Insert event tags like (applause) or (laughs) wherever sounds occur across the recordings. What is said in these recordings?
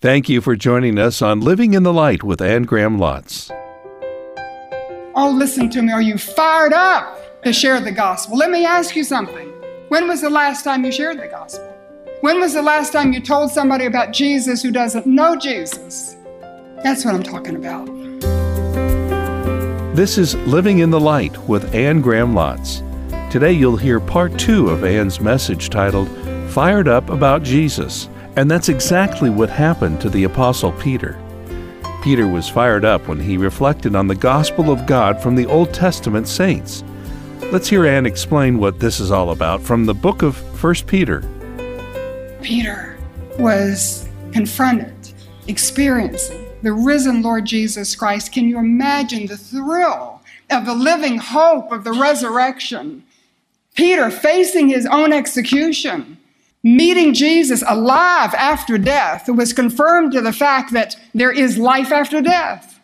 Thank you for joining us on Living in the Light with Anne Graham Lotz. Oh, listen to me. Are you fired up to share the gospel? Let me ask you something. When was the last time you shared the gospel? When was the last time you told somebody about Jesus who doesn't know Jesus? That's what I'm talking about. This is Living in the Light with Anne Graham Lotz. Today you'll hear part two of Anne's message titled Fired Up About Jesus. And that's exactly what happened to the Apostle Peter. Peter was fired up when he reflected on the gospel of God from the Old Testament saints. Let's hear Anne explain what this is all about from the book of 1 Peter. Peter was confronted, experiencing the risen Lord Jesus Christ. Can you imagine the thrill of the living hope of the resurrection? Peter facing his own execution meeting Jesus alive after death was confirmed to the fact that there is life after death.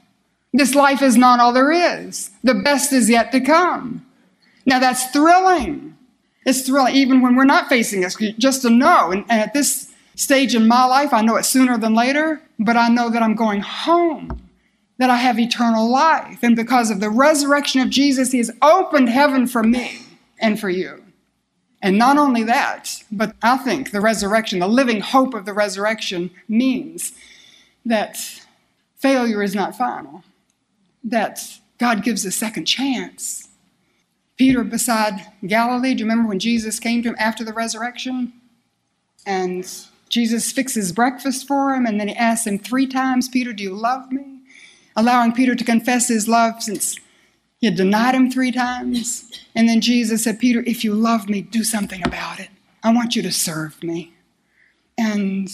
This life is not all there is. The best is yet to come. Now that's thrilling. It's thrilling even when we're not facing this, just to know. And, and at this stage in my life, I know it sooner than later, but I know that I'm going home, that I have eternal life. And because of the resurrection of Jesus, He has opened heaven for me and for you. And not only that, but I think the resurrection, the living hope of the resurrection, means that failure is not final, that God gives a second chance. Peter beside Galilee, do you remember when Jesus came to him after the resurrection? And Jesus fixes breakfast for him, and then he asks him three times, Peter, do you love me? Allowing Peter to confess his love since had denied him three times. And then Jesus said, Peter, if you love me, do something about it. I want you to serve me. And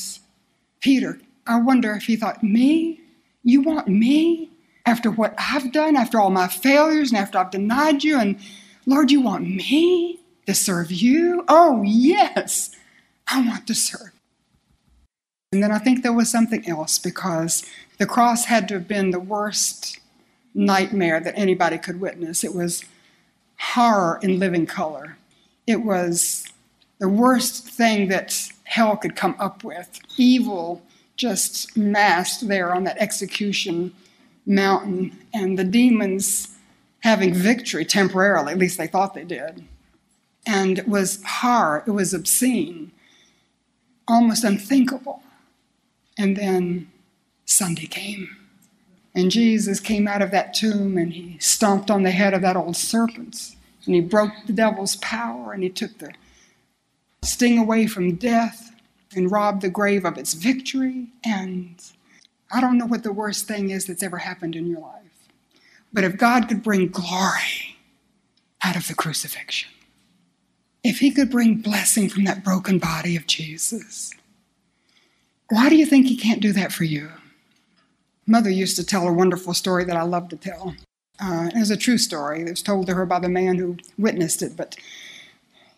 Peter, I wonder if he thought, Me? You want me? After what I've done, after all my failures, and after I've denied you, and Lord, you want me to serve you? Oh, yes, I want to serve. And then I think there was something else because the cross had to have been the worst nightmare that anybody could witness. It was horror in living color. It was the worst thing that hell could come up with. Evil just massed there on that execution mountain, and the demons having victory temporarily, at least they thought they did. And it was horror, it was obscene, almost unthinkable. And then Sunday came. And Jesus came out of that tomb and he stomped on the head of that old serpent. And he broke the devil's power and he took the sting away from death and robbed the grave of its victory. And I don't know what the worst thing is that's ever happened in your life. But if God could bring glory out of the crucifixion, if he could bring blessing from that broken body of Jesus, why do you think he can't do that for you? Mother used to tell a wonderful story that I love to tell. Uh, it was a true story. It was told to her by the man who witnessed it. But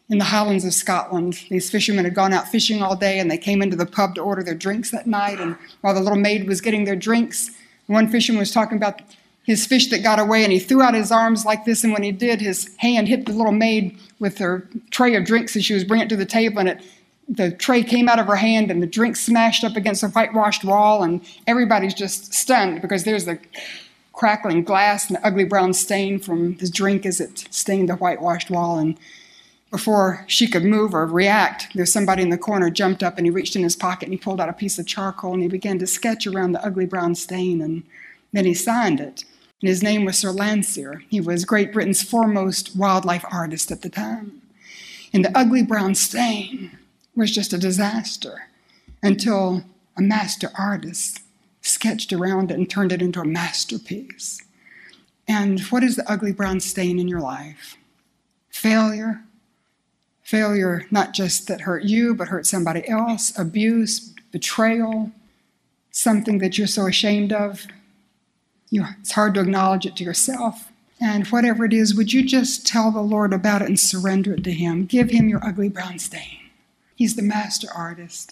in the Highlands of Scotland, these fishermen had gone out fishing all day and they came into the pub to order their drinks that night. And while the little maid was getting their drinks, one fisherman was talking about his fish that got away and he threw out his arms like this. And when he did, his hand hit the little maid with her tray of drinks as she was bringing it to the table and it the tray came out of her hand and the drink smashed up against the whitewashed wall, and everybody's just stunned because there's the crackling glass and the ugly brown stain from the drink as it stained the whitewashed wall. And before she could move or react, there's somebody in the corner jumped up and he reached in his pocket and he pulled out a piece of charcoal and he began to sketch around the ugly brown stain and then he signed it. And his name was Sir Landseer. He was Great Britain's foremost wildlife artist at the time. And the ugly brown stain was just a disaster until a master artist sketched around it and turned it into a masterpiece. And what is the ugly brown stain in your life? Failure. Failure, not just that hurt you, but hurt somebody else, abuse, betrayal, something that you're so ashamed of. You, it's hard to acknowledge it to yourself. And whatever it is, would you just tell the Lord about it and surrender it to Him? Give Him your ugly brown stain. He's the master artist,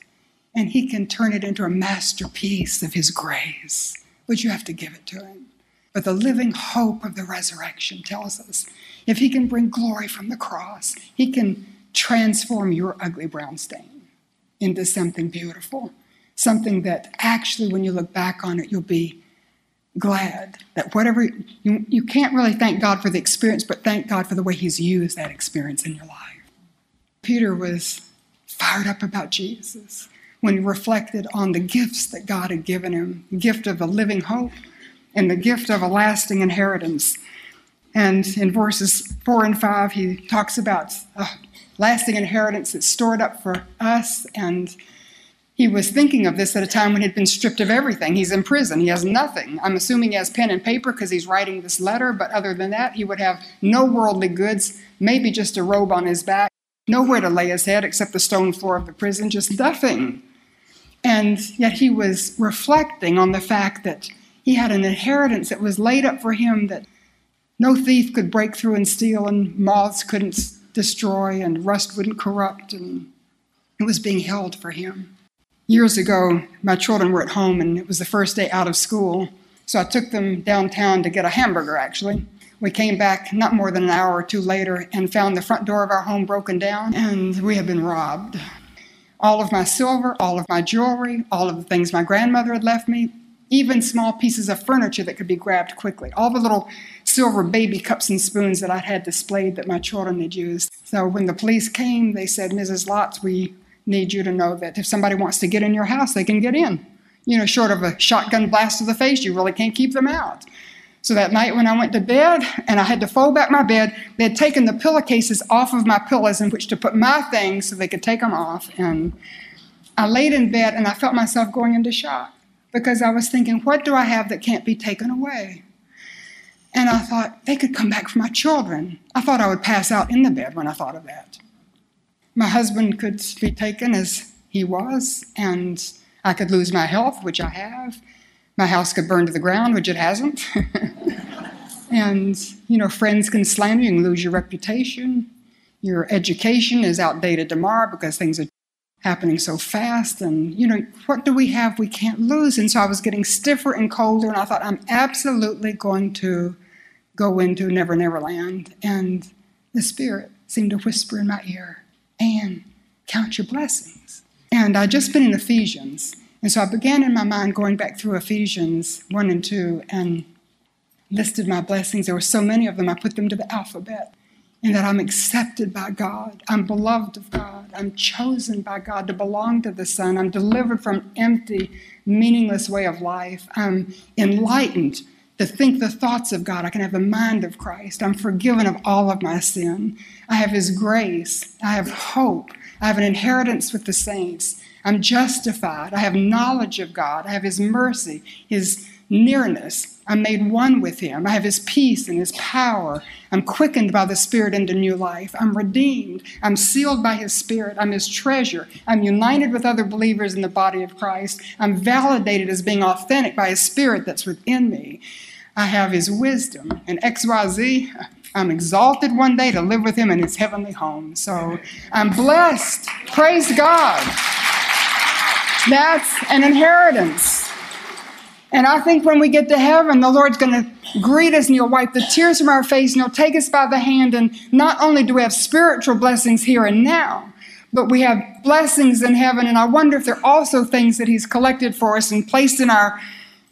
and he can turn it into a masterpiece of his grace. But you have to give it to him. But the living hope of the resurrection tells us if he can bring glory from the cross, he can transform your ugly brown stain into something beautiful, something that actually, when you look back on it, you'll be glad that whatever you, you can't really thank God for the experience, but thank God for the way He's used that experience in your life. Peter was fired up about Jesus when he reflected on the gifts that God had given him the gift of a living hope and the gift of a lasting inheritance. And in verses 4 and 5, he talks about a lasting inheritance that's stored up for us. And he was thinking of this at a time when he'd been stripped of everything. He's in prison, he has nothing. I'm assuming he has pen and paper because he's writing this letter, but other than that, he would have no worldly goods, maybe just a robe on his back, nowhere to lay his head except the stone floor of the prison, just nothing. And yet he was reflecting on the fact that he had an inheritance that was laid up for him that no thief could break through and steal, and moths couldn't destroy, and rust wouldn't corrupt, and it was being held for him. Years ago, my children were at home, and it was the first day out of school, so I took them downtown to get a hamburger, actually. We came back not more than an hour or two later and found the front door of our home broken down, and we had been robbed. All of my silver, all of my jewelry, all of the things my grandmother had left me, even small pieces of furniture that could be grabbed quickly, all the little silver baby cups and spoons that I'd had displayed that my children had used. So when the police came, they said, Mrs. Lotz, we need you to know that if somebody wants to get in your house, they can get in. You know, short of a shotgun blast to the face, you really can't keep them out. So that night when I went to bed and I had to fold back my bed, they had taken the pillowcases off of my pillows in which to put my things so they could take them off. And I laid in bed and I felt myself going into shock because I was thinking, what do I have that can't be taken away? And I thought, they could come back for my children. I thought I would pass out in the bed when I thought of that. My husband could be taken as he was, and I could lose my health, which I have. My house could burn to the ground, which it hasn't. (laughs) and, you know, friends can slander you and lose your reputation. Your education is outdated tomorrow because things are happening so fast. And, you know, what do we have we can't lose? And so I was getting stiffer and colder, and I thought, I'm absolutely going to go into Never Never Land. And the Spirit seemed to whisper in my ear, Anne, count your blessings. And I'd just been in Ephesians. And so I began in my mind going back through Ephesians 1 and 2 and listed my blessings. There were so many of them, I put them to the alphabet and that I'm accepted by God. I'm beloved of God. I'm chosen by God to belong to the Son. I'm delivered from empty, meaningless way of life. I'm enlightened to think the thoughts of God. I can have the mind of Christ. I'm forgiven of all of my sin. I have His grace. I have hope. I have an inheritance with the saints. I'm justified. I have knowledge of God. I have His mercy, His nearness. I'm made one with him. I have his peace and his power. I'm quickened by the Spirit into new life. I'm redeemed. I'm sealed by his Spirit. I'm his treasure. I'm united with other believers in the body of Christ. I'm validated as being authentic by his Spirit that's within me. I have his wisdom. And XYZ, I'm exalted one day to live with him in his heavenly home. So I'm blessed. Praise God. That's an inheritance. And I think when we get to heaven, the Lord's going to greet us and He'll wipe the tears from our face and He'll take us by the hand. And not only do we have spiritual blessings here and now, but we have blessings in heaven. And I wonder if there are also things that He's collected for us and placed in our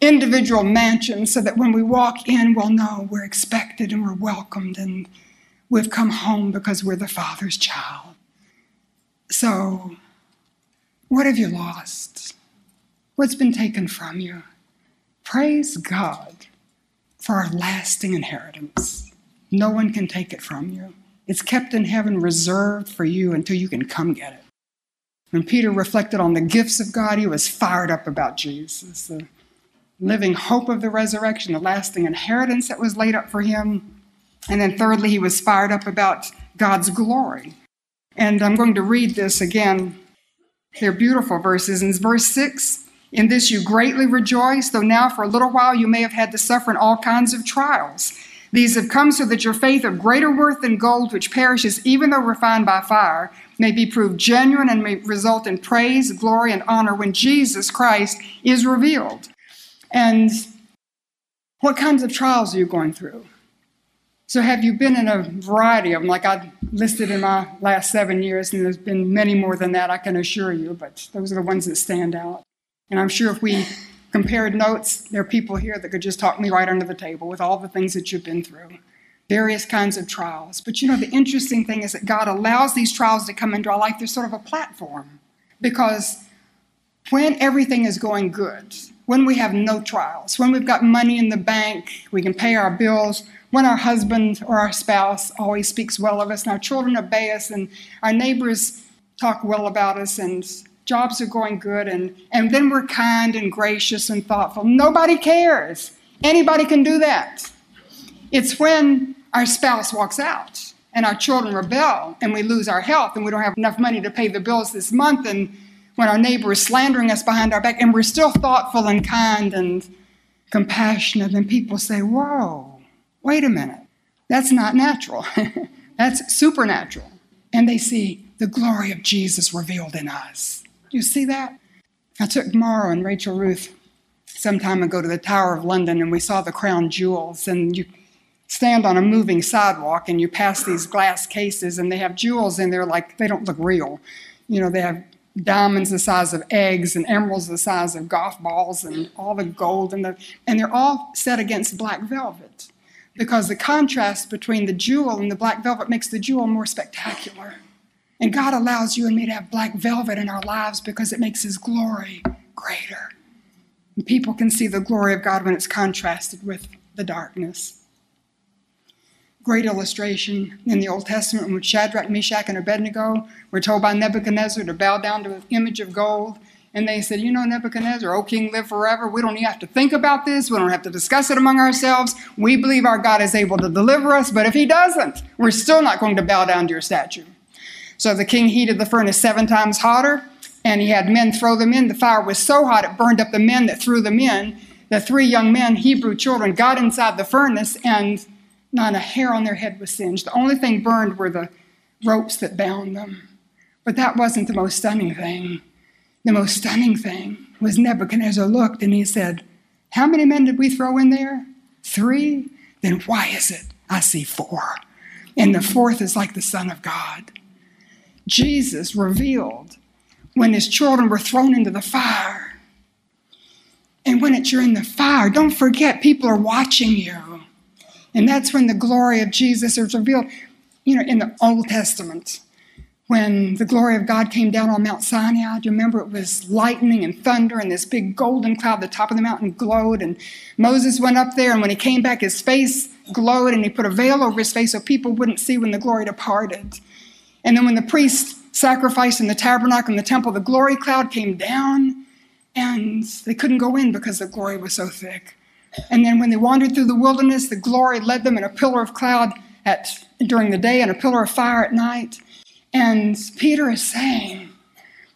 individual mansions so that when we walk in, we'll know we're expected and we're welcomed and we've come home because we're the Father's child. So, what have you lost? What's been taken from you? Praise God for our lasting inheritance. No one can take it from you. It's kept in heaven reserved for you until you can come get it. When Peter reflected on the gifts of God, he was fired up about Jesus, the living hope of the resurrection, the lasting inheritance that was laid up for him. And then, thirdly, he was fired up about God's glory. And I'm going to read this again. They're beautiful verses. In verse 6, in this you greatly rejoice, though now for a little while you may have had to suffer in all kinds of trials. These have come so that your faith of greater worth than gold, which perishes even though refined by fire, may be proved genuine and may result in praise, glory, and honor when Jesus Christ is revealed. And what kinds of trials are you going through? So, have you been in a variety of them, like I listed in my last seven years, and there's been many more than that, I can assure you, but those are the ones that stand out. And I'm sure if we compared notes, there are people here that could just talk me right under the table with all the things that you've been through, various kinds of trials. But you know, the interesting thing is that God allows these trials to come into our life. They're sort of a platform because when everything is going good, when we have no trials, when we've got money in the bank, we can pay our bills, when our husband or our spouse always speaks well of us, and our children obey us, and our neighbors talk well about us, and jobs are going good, and, and then we're kind and gracious and thoughtful. Nobody cares. Anybody can do that. It's when our spouse walks out and our children rebel and we lose our health and we don't have enough money to pay the bills this month and when our neighbor is slandering us behind our back and we're still thoughtful and kind and compassionate and people say, Whoa, wait a minute, that's not natural. (laughs) that's supernatural. And they see the glory of Jesus revealed in us. Do you see that? I took Morrow and Rachel Ruth some time ago to the Tower of London and we saw the crown jewels. And you stand on a moving sidewalk and you pass these glass cases and they have jewels in there like they don't look real. You know, they have diamonds the size of eggs and emeralds the size of golf balls and all the gold and the and they're all set against black velvet because the contrast between the jewel and the black velvet makes the jewel more spectacular. And God allows you and me to have black velvet in our lives because it makes His glory greater. And people can see the glory of God when it's contrasted with the darkness. Great illustration in the Old Testament when Shadrach, Meshach, and Abednego were told by Nebuchadnezzar to bow down to an image of gold. And they said, You know, Nebuchadnezzar, O king, live forever. We don't have to think about this. We don't have to discuss it among ourselves. We believe our God is able to deliver us, but if he doesn't, we're still not going to bow down to your statue. So the king heated the furnace seven times hotter, and he had men throw them in. The fire was so hot it burned up the men that threw them in. The three young men, Hebrew children, got inside the furnace, and not a hair on their head was singed. The only thing burned were the ropes that bound them. But that wasn't the most stunning thing. The most stunning thing was Nebuchadnezzar looked and he said, How many men did we throw in there? Three? Then why is it I see four? And the fourth is like the Son of God. Jesus revealed when his children were thrown into the fire. And when it's you're in the fire, don't forget people are watching you. And that's when the glory of Jesus is revealed. You know, in the Old Testament, when the glory of God came down on Mount Sinai. Do you remember it was lightning and thunder and this big golden cloud, the top of the mountain glowed. And Moses went up there, and when he came back, his face glowed, and he put a veil over his face so people wouldn't see when the glory departed. And then when the priests sacrificed in the tabernacle in the temple, the glory cloud came down, and they couldn't go in because the glory was so thick. And then when they wandered through the wilderness, the glory led them in a pillar of cloud at, during the day and a pillar of fire at night. And Peter is saying,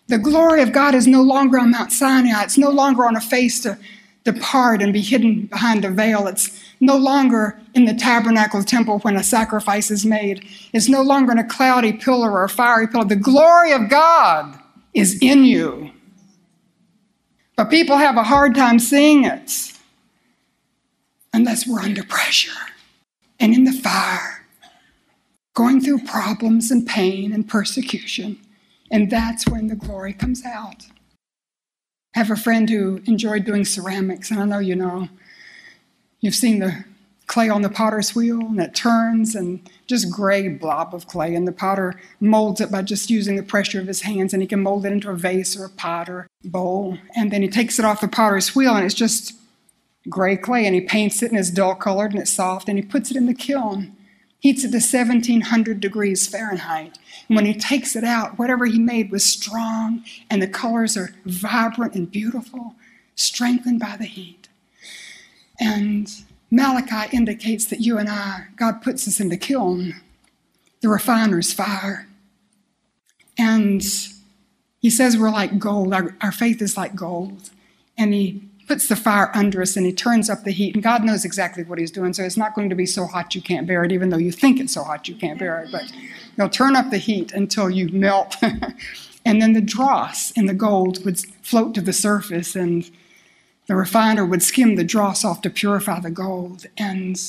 the glory of God is no longer on Mount Sinai. It's no longer on a face to depart and be hidden behind a veil. It's no longer in the tabernacle temple when a sacrifice is made. It's no longer in a cloudy pillar or a fiery pillar. The glory of God is in you. But people have a hard time seeing it unless we're under pressure and in the fire going through problems and pain and persecution. And that's when the glory comes out. I have a friend who enjoyed doing ceramics, and I know you know. You've seen the clay on the potter's wheel, and it turns, and just gray blob of clay, and the potter molds it by just using the pressure of his hands, and he can mold it into a vase or a pot or bowl. And then he takes it off the potter's wheel, and it's just gray clay, and he paints it, and it's dull colored, and it's soft, and he puts it in the kiln heats it to 1700 degrees Fahrenheit. And when he takes it out, whatever he made was strong, and the colors are vibrant and beautiful, strengthened by the heat. And Malachi indicates that you and I, God puts us in the kiln, the refiner's fire. And he says we're like gold, our, our faith is like gold. And he puts the fire under us and he turns up the heat. And God knows exactly what he's doing. So it's not going to be so hot you can't bear it, even though you think it's so hot you can't bear it. But he'll turn up the heat until you melt. (laughs) and then the dross and the gold would float to the surface and the refiner would skim the dross off to purify the gold. And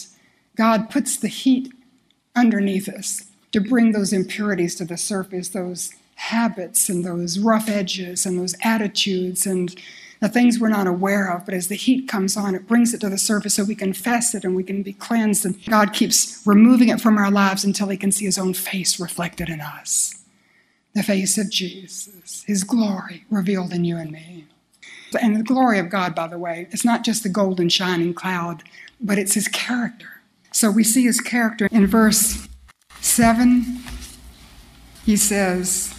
God puts the heat underneath us to bring those impurities to the surface, those habits and those rough edges and those attitudes and the things we're not aware of, but as the heat comes on, it brings it to the surface so we confess it and we can be cleansed. And God keeps removing it from our lives until He can see His own face reflected in us the face of Jesus, His glory revealed in you and me. And the glory of God, by the way, it's not just the golden shining cloud, but it's His character. So we see His character in verse 7. He says,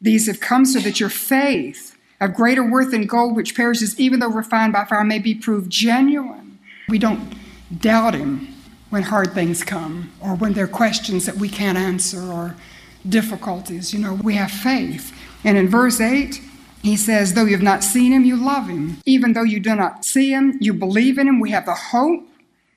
These have come so that your faith, of greater worth than gold which perishes even though refined by fire may be proved genuine. We don't doubt him when hard things come or when there are questions that we can't answer or difficulties. You know, we have faith. And in verse 8, he says, Though you have not seen him, you love him. Even though you do not see him, you believe in him. We have the hope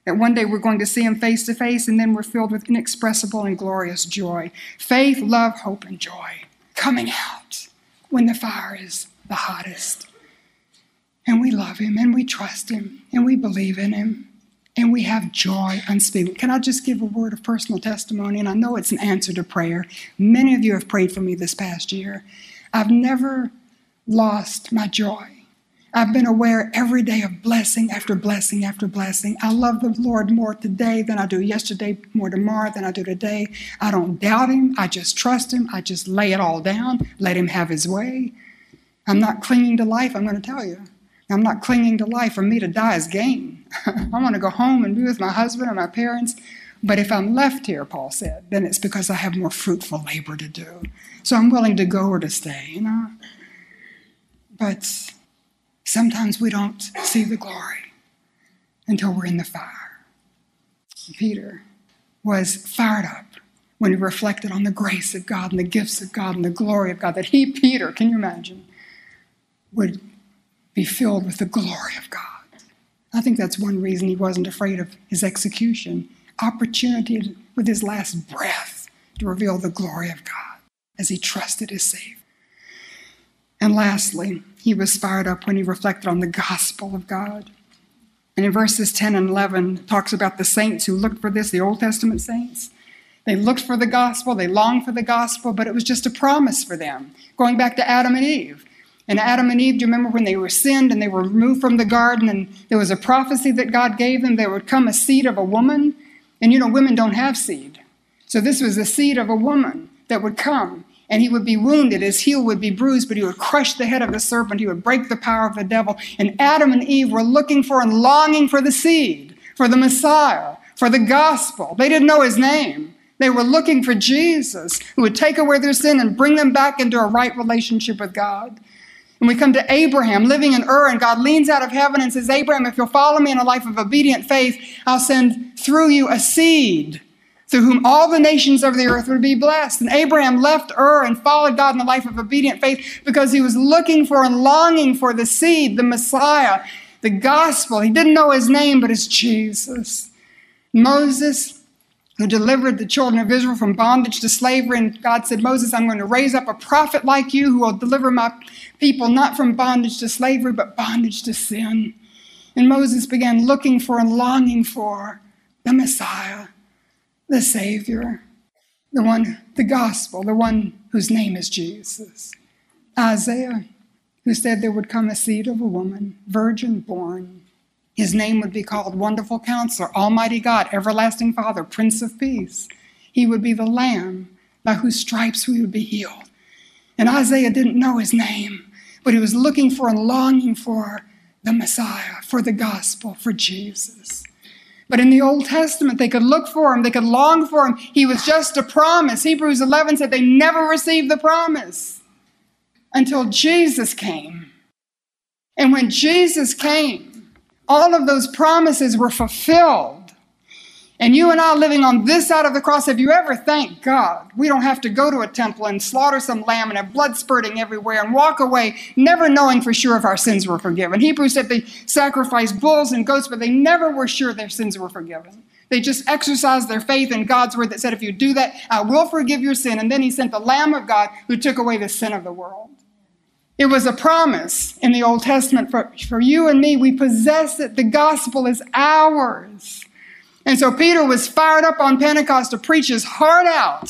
that one day we're going to see him face to face, and then we're filled with inexpressible and glorious joy. Faith, love, hope, and joy coming out when the fire is the hottest. And we love him and we trust him and we believe in him and we have joy unspeakable. Can I just give a word of personal testimony? And I know it's an answer to prayer. Many of you have prayed for me this past year. I've never lost my joy. I've been aware every day of blessing after blessing after blessing. I love the Lord more today than I do yesterday, more tomorrow than I do today. I don't doubt Him. I just trust Him. I just lay it all down, let Him have His way. I'm not clinging to life, I'm going to tell you. I'm not clinging to life. For me to die is gain. (laughs) I want to go home and be with my husband and my parents. But if I'm left here, Paul said, then it's because I have more fruitful labor to do. So I'm willing to go or to stay, you know? But sometimes we don't see the glory until we're in the fire. Peter was fired up when he reflected on the grace of God and the gifts of God and the glory of God that he, Peter, can you imagine? Would be filled with the glory of God. I think that's one reason he wasn't afraid of his execution. Opportunity with his last breath to reveal the glory of God as he trusted his Savior. And lastly, he was fired up when he reflected on the gospel of God. And in verses 10 and 11, talks about the saints who looked for this, the Old Testament saints. They looked for the gospel, they longed for the gospel, but it was just a promise for them. Going back to Adam and Eve, and Adam and Eve, do you remember when they were sinned and they were removed from the garden and there was a prophecy that God gave them? There would come a seed of a woman. And you know, women don't have seed. So this was the seed of a woman that would come and he would be wounded, his heel would be bruised, but he would crush the head of the serpent, he would break the power of the devil. And Adam and Eve were looking for and longing for the seed, for the Messiah, for the gospel. They didn't know his name. They were looking for Jesus, who would take away their sin and bring them back into a right relationship with God. And we come to Abraham living in Ur, and God leans out of heaven and says, Abraham, if you'll follow me in a life of obedient faith, I'll send through you a seed through whom all the nations of the earth would be blessed. And Abraham left Ur and followed God in a life of obedient faith because he was looking for and longing for the seed, the Messiah, the gospel. He didn't know his name, but it's Jesus. Moses who delivered the children of Israel from bondage to slavery. And God said, Moses, I'm going to raise up a prophet like you who will deliver my people not from bondage to slavery, but bondage to sin. And Moses began looking for and longing for the Messiah, the Savior, the one, the gospel, the one whose name is Jesus. Isaiah, who said there would come a seed of a woman, virgin born, his name would be called Wonderful Counselor, Almighty God, Everlasting Father, Prince of Peace. He would be the Lamb by whose stripes we would be healed. And Isaiah didn't know his name, but he was looking for and longing for the Messiah, for the gospel, for Jesus. But in the Old Testament, they could look for him, they could long for him. He was just a promise. Hebrews 11 said they never received the promise until Jesus came. And when Jesus came, all of those promises were fulfilled. And you and I living on this side of the cross, have you ever thanked God? We don't have to go to a temple and slaughter some lamb and have blood spurting everywhere and walk away, never knowing for sure if our sins were forgiven. Hebrews said they sacrificed bulls and goats, but they never were sure their sins were forgiven. They just exercised their faith in God's word that said, if you do that, I will forgive your sin. And then he sent the Lamb of God who took away the sin of the world. It was a promise in the Old Testament for, for you and me. We possess it. The gospel is ours. And so Peter was fired up on Pentecost to preach his heart out,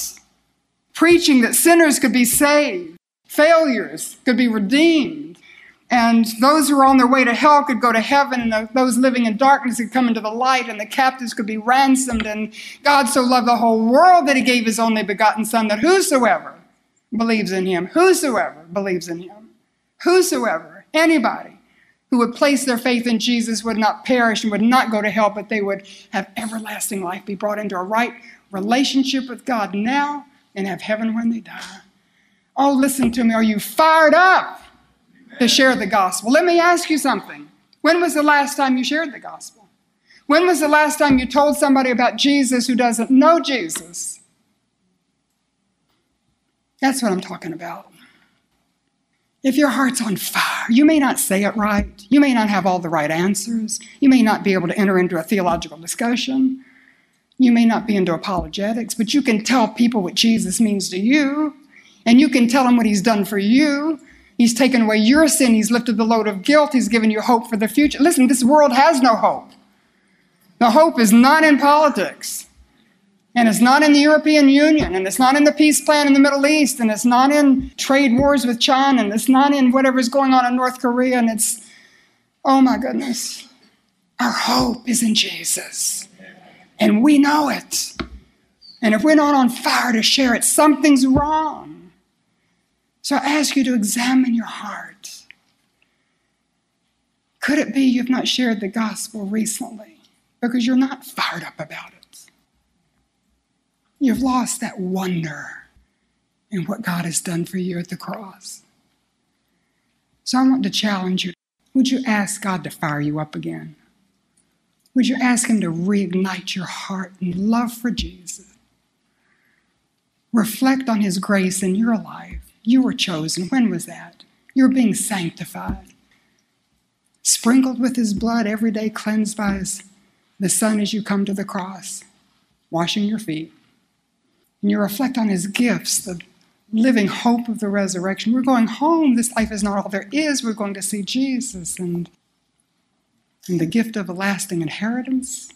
preaching that sinners could be saved, failures could be redeemed, And those who were on their way to hell could go to heaven, and those living in darkness could come into the light, and the captives could be ransomed. And God so loved the whole world that he gave his only begotten Son, that whosoever believes in him, whosoever believes in him, whosoever, anybody who would place their faith in Jesus would not perish and would not go to hell, but they would have everlasting life, be brought into a right relationship with God now, and have heaven when they die. Oh, listen to me. Are you fired up? to share the gospel. Let me ask you something. When was the last time you shared the gospel? When was the last time you told somebody about Jesus who doesn't know Jesus? That's what I'm talking about. If your heart's on fire, you may not say it right. You may not have all the right answers. You may not be able to enter into a theological discussion. You may not be into apologetics, but you can tell people what Jesus means to you, and you can tell them what he's done for you, He's taken away your sin. He's lifted the load of guilt. He's given you hope for the future. Listen, this world has no hope. The hope is not in politics. And it's not in the European Union, and it's not in the peace plan in the Middle East, and it's not in trade wars with China, and it's not in whatever's going on in North Korea, and it's, oh my goodness. Our hope is in Jesus. And we know it. And if we're not on fire to share it, something's wrong. So I ask you to examine your heart. Could it be you've not shared the gospel recently because you're not fired up about it? You've lost that wonder in what God has done for you at the cross. So I want to challenge you. Would you ask God to fire you up again? Would you ask Him to reignite your heart and love for Jesus? Reflect on His grace in your life you were chosen. When was that? You're being sanctified. Sprinkled with his blood every day, cleansed by his, the sun as you come to the cross, washing your feet. And you reflect on his gifts, the living hope of the resurrection. We're going home. This life is not all there is. We're going to see Jesus and, and the gift of a lasting inheritance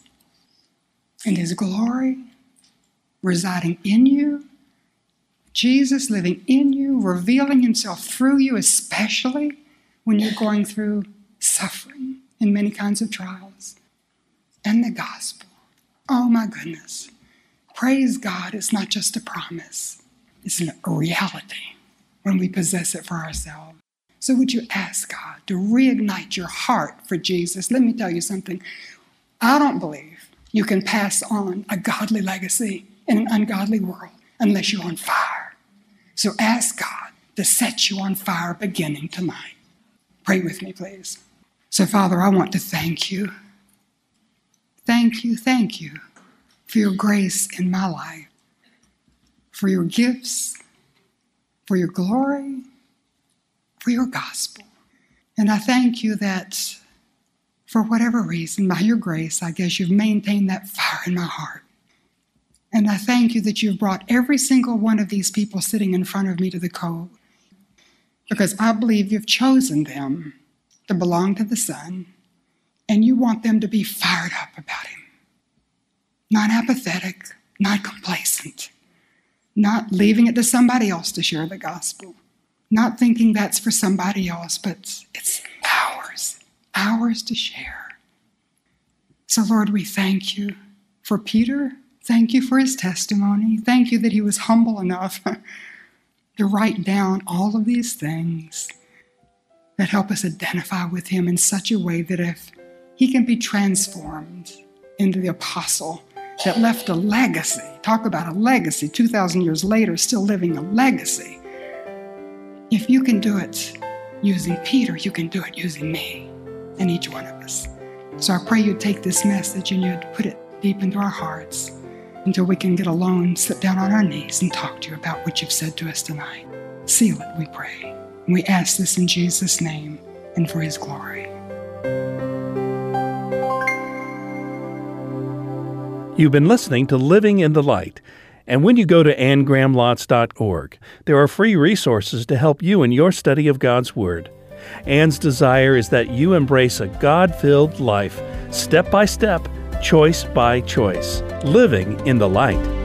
and his glory residing in you Jesus living in you, revealing himself through you, especially when you're going through suffering in many kinds of trials. And the gospel. Oh my goodness. Praise God, it's not just a promise, it's a reality when we possess it for ourselves. So, would you ask God to reignite your heart for Jesus? Let me tell you something. I don't believe you can pass on a godly legacy in an ungodly world unless you're on fire. So ask God to set you on fire beginning tonight. Pray with me, please. So, Father, I want to thank you. Thank you, thank you for your grace in my life, for your gifts, for your glory, for your gospel. And I thank you that for whatever reason, by your grace, I guess you've maintained that fire in my heart. And I thank you that you've brought every single one of these people sitting in front of me to the cove because I believe you've chosen them to belong to the Son and you want them to be fired up about Him. Not apathetic, not complacent, not leaving it to somebody else to share the gospel, not thinking that's for somebody else, but it's ours, ours to share. So, Lord, we thank you for Peter Thank you for his testimony. Thank you that he was humble enough (laughs) to write down all of these things that help us identify with him in such a way that if he can be transformed into the apostle that left a legacy, talk about a legacy, 2,000 years later, still living a legacy. If you can do it using Peter, you can do it using me and each one of us. So I pray you'd take this message and you'd put it deep into our hearts until we can get alone, sit down on our knees, and talk to you about what you've said to us tonight. Seal it, we pray. We ask this in Jesus' name and for his glory. You've been listening to Living in the Light. And when you go to anngrahamlotz.org, there are free resources to help you in your study of God's Word. Anne's desire is that you embrace a God filled life, step by step choice by choice, living in the light.